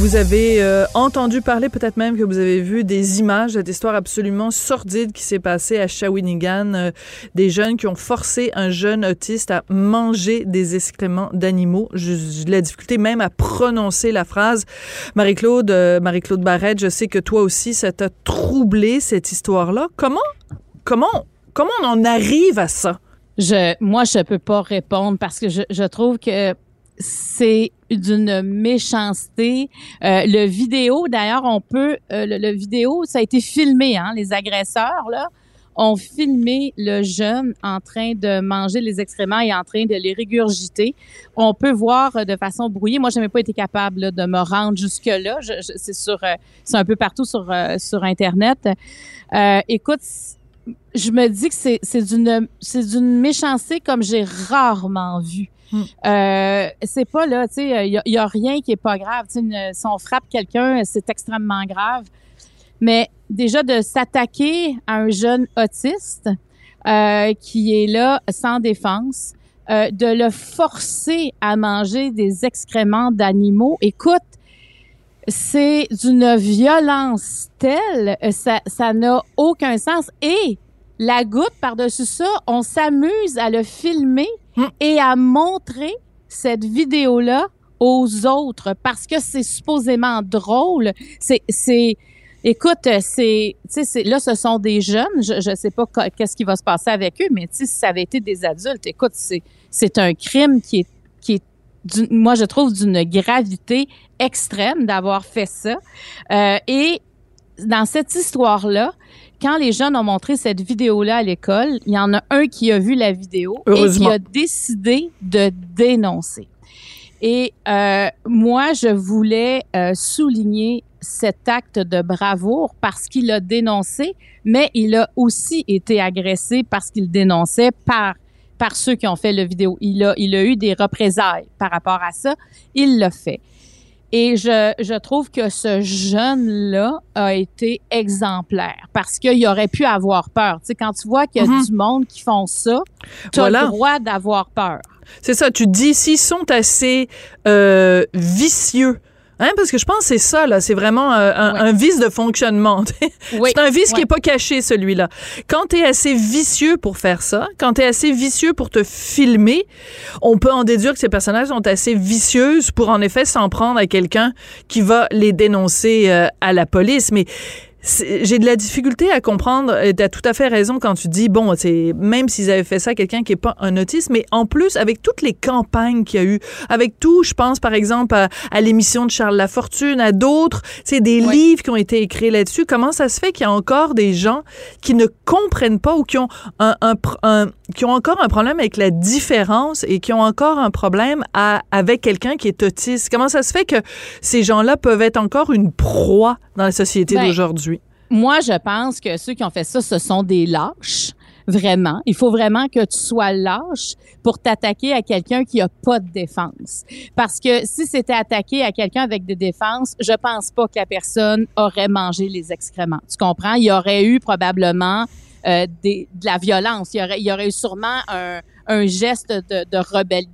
Vous avez euh, entendu parler, peut-être même que vous avez vu des images, cette histoire absolument sordide qui s'est passée à Shawinigan, euh, des jeunes qui ont forcé un jeune autiste à manger des excréments d'animaux. J'ai la difficulté même à prononcer la phrase. Marie-Claude, euh, Marie-Claude Barrette, je sais que toi aussi, ça t'a troublé cette histoire-là. Comment, comment, comment on en arrive à ça? Je, moi, je peux pas répondre parce que je trouve que c'est d'une méchanceté. Euh, le vidéo, d'ailleurs, on peut, euh, le, vidéo, ça a été filmé, hein, les agresseurs, là, ont filmé le jeune en train de manger les excréments et en train de les régurgiter. On peut voir de façon brouillée. Moi, je n'avais pas été capable de me rendre jusque-là. c'est sur, euh, c'est un peu partout sur, sur Internet. écoute, je me dis que c'est, c'est d'une, c'est d'une méchanceté comme j'ai rarement vu. Hmm. Euh, c'est pas là, tu sais, il y, a rien qui est pas grave. si on frappe quelqu'un, c'est extrêmement grave. Mais déjà de s'attaquer à un jeune autiste euh, qui est là sans défense, euh, de le forcer à manger des excréments d'animaux. Écoute, c'est d'une violence telle, ça, ça n'a aucun sens. Et la goutte par-dessus ça, on s'amuse à le filmer Hmm. et à montrer cette vidéo-là aux autres parce que c'est supposément drôle. C'est, c'est, écoute, c'est, sais, là, ce sont des jeunes. Je, je sais pas qu'est-ce qui va se passer avec eux, mais si ça avait été des adultes, écoute, c'est, c'est un crime qui est, qui est, moi, je trouve d'une gravité extrême d'avoir fait ça. Euh, et dans cette histoire-là, quand les jeunes ont montré cette vidéo-là à l'école, il y en a un qui a vu la vidéo et qui a décidé de dénoncer. Et euh, moi, je voulais euh, souligner cet acte de bravoure parce qu'il a dénoncé, mais il a aussi été agressé parce qu'il dénonçait par par ceux qui ont fait la vidéo. Il a, il a eu des représailles par rapport à ça. Il l'a fait. Et je, je trouve que ce jeune-là a été exemplaire parce qu'il aurait pu avoir peur. Tu sais, quand tu vois qu'il y a mhm. du monde qui font ça, tu as le droit d'avoir peur. C'est ça, tu dis, s'ils sont assez euh, vicieux Hein, parce que je pense que c'est ça, là. C'est vraiment euh, un, vice de fonctionnement. c'est un vice qui est pas caché, celui-là. Quand tu es assez vicieux pour faire ça, quand tu es assez vicieux pour te filmer, on peut en déduire que ces personnages sont assez vicieuses pour, en effet, s'en prendre à quelqu'un qui va les dénoncer euh, à la police. Mais j'ai de la difficulté à comprendre. Tu as tout à fait raison quand tu dis, bon, c'est même s'ils avaient fait ça à quelqu'un qui est pas un autiste, mais en plus, avec toutes les campagnes qu'il y a eu, avec tout, je pense par exemple à, l'émission de Charles Lafortune, à d'autres, c'est des livres qui ont été écrits là-dessus. Comment ça se fait qu'il y a encore des gens qui ne comprennent pas ou qui ont un, un, qui ont encore un problème avec la différence et qui ont encore un problème à, avec quelqu'un qui est autiste? Comment ça se fait que ces gens-là peuvent être encore une proie dans la société ben, d'aujourd'hui? Moi, je pense que ceux qui ont fait ça, ce sont des lâches. Vraiment. Il faut vraiment que tu sois lâche pour t'attaquer à quelqu'un qui a pas de défense. Parce que si c'était attaqué à quelqu'un avec des défenses, je pense pas que la personne aurait mangé les excréments. Tu comprends? Il y aurait eu probablement euh, de la violence. Il y aurait, il y aurait eu sûrement un, un geste de, de rebelle,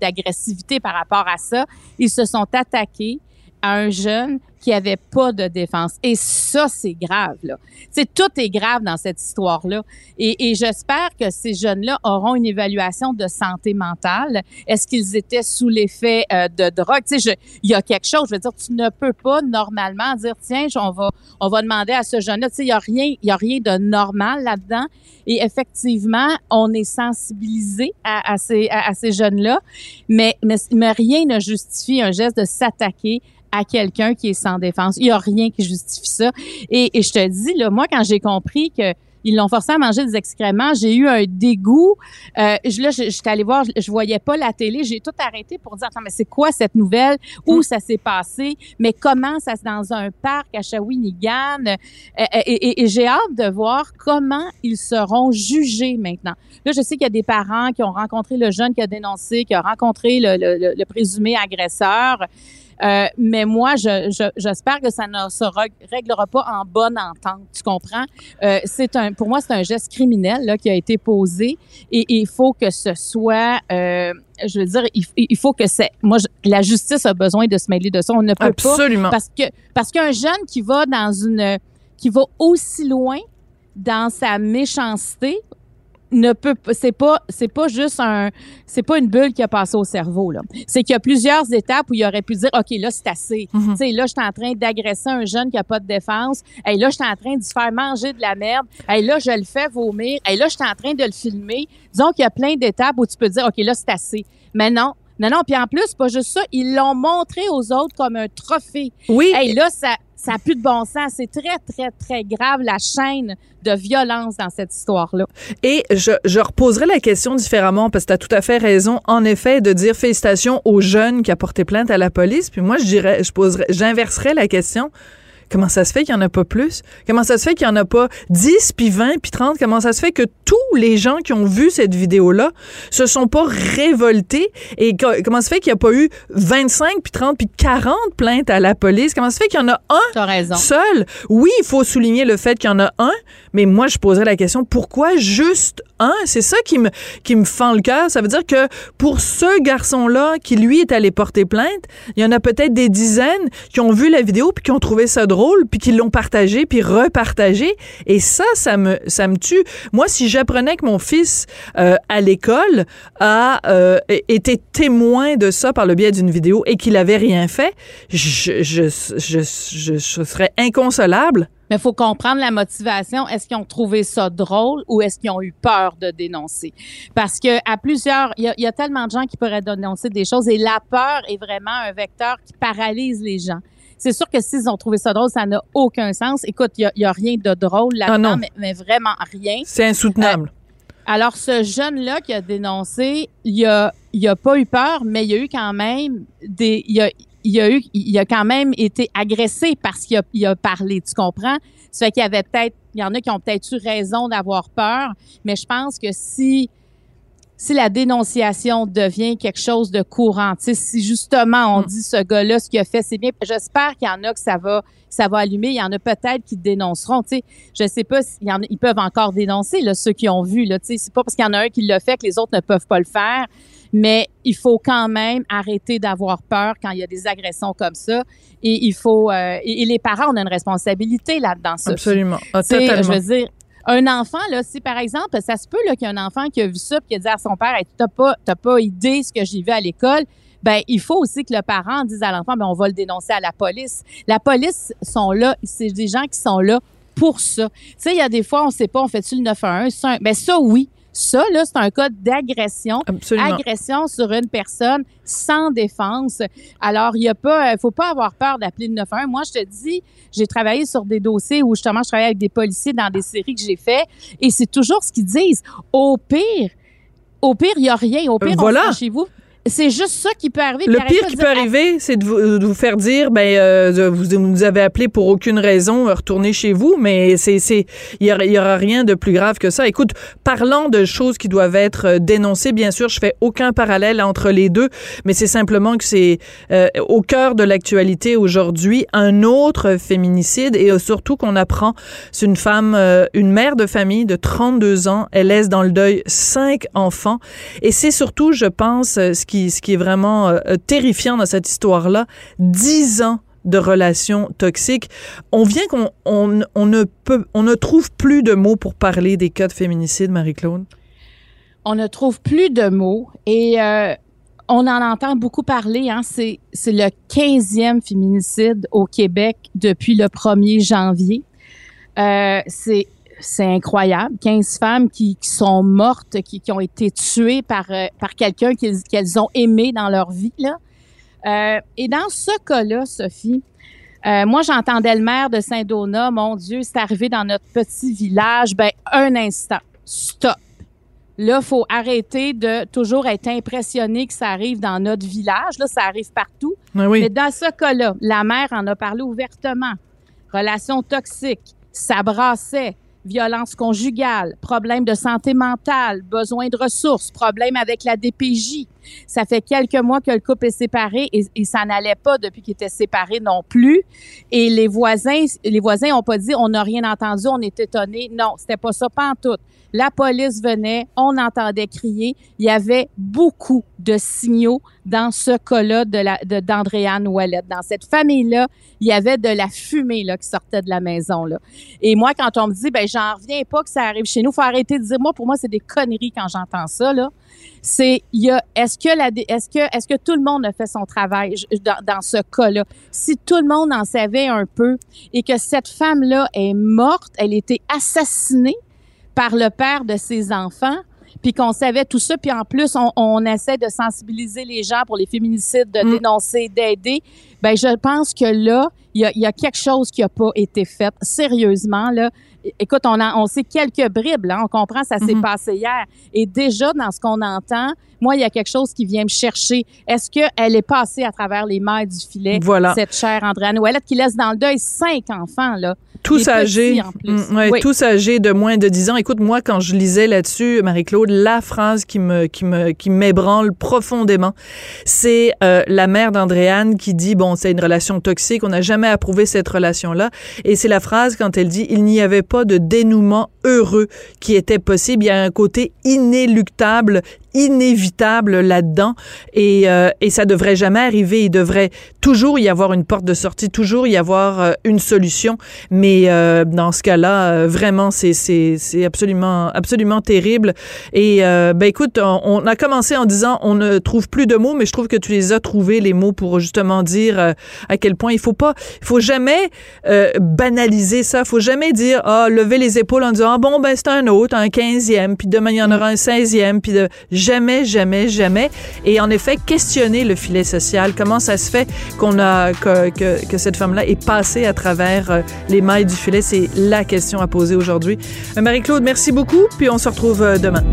d'agressivité par rapport à ça. Ils se sont attaqués à un jeune qui avait pas de défense. Et ça, c'est grave, là. C'est tout est grave dans cette histoire-là. Et, et j'espère que ces jeunes-là auront une évaluation de santé mentale. Est-ce qu'ils étaient sous l'effet euh, de drogue? Il y a quelque chose. Je veux dire, tu ne peux pas normalement dire, tiens, on va, on va demander à ce jeune-là. Il y a rien, y a rien de normal là-dedans. Et effectivement, on est sensibilisé à, à ces, à, ces jeunes-là, mais, mais, mais rien ne justifie un geste de s'attaquer à quelqu'un qui est sans défense. Il y a rien qui justifie ça. Et, et je te dis, là, moi, quand j'ai compris que ils l'ont forcé à manger des excréments. J'ai eu un dégoût. Euh, je, là, j'étais allée voir, je, voyais pas la télé. J'ai tout arrêté pour dire, attends, mais c'est quoi cette nouvelle? Où hmm. ça s'est passé? Mais comment ça se dans un parc à Shawinigan? Euh, et, et, j'ai hâte de voir comment ils seront jugés maintenant. Là, je sais qu'il y a des parents qui ont rencontré le jeune qui a dénoncé, qui a rencontré le, le, le présumé agresseur. Euh, mais moi, j'espère que ça ne se réglera pas en bonne entente. Tu comprends? Euh, c'est un, pour moi, c'est un geste criminel là, qui a été posé et il faut que ce soit, euh, je veux dire, il, faut que c'est, moi, la justice a besoin de se mêler de ça. On ne peut Absolument. pas parce que parce qu'un jeune qui va dans une, qui va aussi loin dans sa méchanceté ne peut c'est pas c'est pas juste un c'est pas une bulle qui a passé au cerveau là. C'est qu'il y a plusieurs étapes où il aurait pu dire OK là c'est assez. Mhm. Tu sais là je suis en train d'agresser un jeune qui a pas de défense. Et là je suis en train de faire manger de la merde. Et là je le fais vomir. Et là je suis en train de le filmer. Disons qu'il y a plein d'étapes où tu peux dire OK là c'est assez. Mais non, non, non, puis en plus, pas juste ça, ils l'ont montré aux autres comme un trophée. Oui. Et là, ça, ça n'a plus de bon sens. C'est très, très, très grave la chaîne de violence dans cette histoire-là. Et je, je reposerai la question différemment parce que tu as tout à fait raison, en effet, de dire félicitations aux jeunes qui a porté plainte à la police. Puis moi, je dirais, je poserais, j'inverserais la question. Comment ça se fait qu'il n'y en a pas plus? Comment ça se fait qu'il n'y en a pas 10, puis 20, puis 30? Comment ça se fait que tous les gens qui ont vu cette vidéo-là se sont pas révoltés? Et comment ça se fait qu'il n'y a pas eu 25, puis 30, puis 40 plaintes à la police? Comment ça se fait qu'il y en a un seul? Oui, il faut souligner le fait qu'il y en a un, mais moi, je poserais la question, pourquoi juste un? C'est ça qui me, qui me fend le cœur. Ça veut dire que pour ce garçon-là qui, lui, est allé porter plainte, il y en a peut-être des dizaines qui ont vu la vidéo puis qui ont trouvé ça drôle puis qu'ils l'ont partagé, puis repartagé. Et ça, ça me, ça me tue. Moi, si j'apprenais que mon fils euh, à l'école a euh, été témoin de ça par le biais d'une vidéo et qu'il avait rien fait, je, je, je, je, serais inconsolable. Mais il faut comprendre la motivation. Est-ce qu'ils ont trouvé ça drôle ou est-ce qu'ils ont eu peur de dénoncer? Parce que à plusieurs, il y, a tellement de gens qui pourraient dénoncer des choses et la peur est vraiment un vecteur qui paralyse les gens. C'est sûr que s'ils ont trouvé ça drôle, ça n'a aucun sens. Écoute, il n'y a, rien de drôle là-dedans, ah mais, vraiment rien. C'est insoutenable. Euh, alors, ce jeune-là qui a dénoncé, il a, il a pas eu peur, mais il a eu quand même des, il a, il a eu, il a quand même été agressé parce qu'il a, il a parlé, tu comprends? Ça fait qu'il y avait peut-être, il y en a qui ont peut-être eu raison d'avoir peur, mais je pense que si si la dénonciation devient quelque chose de courant, si justement on mm. dit ce gars-là, ce qu'il a fait, c'est bien, j'espère qu'il y en a que ça va ça va allumer. Il y en a peut-être qui dénonceront. Tu sais, je sais pas s'il y en a, ils peuvent encore dénoncer là, ceux qui ont vu. Là, tu sais, c'est pas parce qu'il y en a un qui l'a fait que les autres ne peuvent pas le faire. Mais il faut quand même arrêter d'avoir peur quand il y a des agressions comme ça. Et il faut euh, et, les parents, on a une responsabilité là-dedans. Absolument. Ah, je veux dire, un enfant, là, si par exemple, ça se peut qu'il y a un enfant qui a vu ça et qui a dit à son père, t'as pas, pas idée ce que j'ai vu à l'école. Ben, il faut aussi que le parent dise à l'enfant, ben, on va le dénoncer à la police. La police sont là, c'est des gens qui sont là pour ça. Tu sais, il y a des fois, on sait pas, on fait-tu le 911? Ben, ça, oui. Ça, là, c'est un cas d'agression. Agression sur une personne sans défense. Alors, il y a pas, faut pas avoir peur d'appeler le 911. Moi, je te dis, j'ai travaillé sur des dossiers où justement, je travaillais avec des policiers dans des séries que j'ai fait et c'est toujours ce qu'ils disent. Au pire, au pire, il y a rien. Au pire, voilà. on chez vous. C'est juste ça qui peut arriver. Le pire qui peut arriver, c'est de, vous, faire dire, ben, euh, vous, nous avez appelé pour aucune raison, euh, retournez chez vous, mais c'est, c'est, il y, aura, rien de plus grave que ça. Écoute, parlant de choses qui doivent être euh, dénoncées, bien sûr, je fais aucun parallèle entre les deux, mais c'est simplement que c'est au cœur de l'actualité aujourd'hui un autre féminicide et surtout qu'on apprend, c'est une femme, une mère de famille de 32 ans, elle laisse dans le deuil cinq enfants et c'est surtout, je pense, ce ce qui est vraiment euh, terrifiant dans cette histoire-là, dix ans de relations toxiques. On vient qu'on on, ne peut, on ne trouve plus de mots pour parler des cas de féminicide, Marie-Claude. On ne trouve plus de mots et euh, on en entend beaucoup parler. Hein. C'est, c'est le 15e féminicide au Québec depuis le 1er janvier. Euh, c'est c'est incroyable. 15 femmes qui, qui sont mortes, qui, qui, ont été tuées par, euh, par quelqu'un qu'elles ont aimé dans leur vie. Là. Euh, et dans ce cas-là, Sophie, Euh, moi, j'entendais le maire de Saint-Donat, mon Dieu, c'est arrivé dans notre petit village. Ben, un instant, stop. Là, faut arrêter de toujours être impressionné que ça arrive dans notre village. Là, ça arrive partout. Ah oui. Mais dans ce cas-là, la mère en a parlé ouvertement. Relations toxiques, ça brassait, violence conjugale, problème de santé mentale, besoin de ressources, problème avec la DPJ. Ça fait quelques mois que le couple est séparé et, ça n'allait pas depuis qu'il était séparé non plus. Et les voisins, les voisins ont pas dit on n'a rien entendu, on est étonnés. Non, c'était pas ça, pas en tout. La police venait, on entendait crier. Il y avait beaucoup de signaux dans ce cas-là de d'Andréane Ouellette. Dans cette famille-là, il y avait de la fumée là qui sortait de la maison là. Et moi, quand on me dit ben j'en reviens pas que ça arrive chez nous, faut arrêter de dire moi pour moi c'est des conneries quand j'entends ça là. C'est il y a est-ce que la est-ce que est-ce que tout le monde a fait son travail dans, dans ce cas-là? Si tout le monde en savait un peu et que cette femme-là est morte, elle a été assassinée par le père de ses enfants, puis qu'on savait tout ça, puis en plus, on, on, essaie de sensibiliser les gens pour les féminicides, de mm. dénoncer, d'aider. Ben, je pense que là, il y a, y a, quelque chose qui a pas été fait sérieusement là. Écoute, on, a, on sait quelques bribes, là, on comprend, ça s'est mm-hmm. passé hier. Et déjà, dans ce qu'on entend, moi, il y a quelque chose qui vient me chercher. Est-ce qu'elle est passée à travers les mailles du filet, voilà. cette chère Andréane Ouellette, qui laisse dans le deuil cinq enfants, là? tous âgés, mm, ouais, tous âgés de moins de 10 ans. Écoute, moi, quand je lisais là-dessus, Marie-Claude, la phrase qui me, qui me, qui m'ébranle profondément, c'est euh, la mère d'Andréane qui dit, bon, c'est une relation toxique, on n'a jamais approuvé cette relation-là. Et c'est la phrase quand elle dit, il n'y avait pas de dénouement heureux qui était possible. Il y a un côté inéluctable, inévitable là-dedans et, euh, et ça devrait jamais arriver. Il devrait toujours y avoir une porte de sortie, toujours y avoir euh, une solution. Mais euh, dans ce cas-là, euh, vraiment, c'est c'est c'est absolument absolument terrible. Et ben écoute, on, on, a commencé en disant on ne trouve plus de mots, mais je trouve que tu les as trouvés les mots pour justement dire à quel point il faut pas, il faut jamais banaliser ça. Il faut jamais dire ah lever les épaules en disant ah bon ben c'est un autre, un quinzième, puis demain il y en aura un seizième, puis de Jamais, jamais, jamais. Et en effet, questionner le filet social. Comment ça se fait qu'on a que, que, cette femme-là est passée à travers euh, les mailles du filet? C'est la question à poser aujourd'hui. Euh, Marie-Claude, merci beaucoup. Puis on se retrouve euh, demain.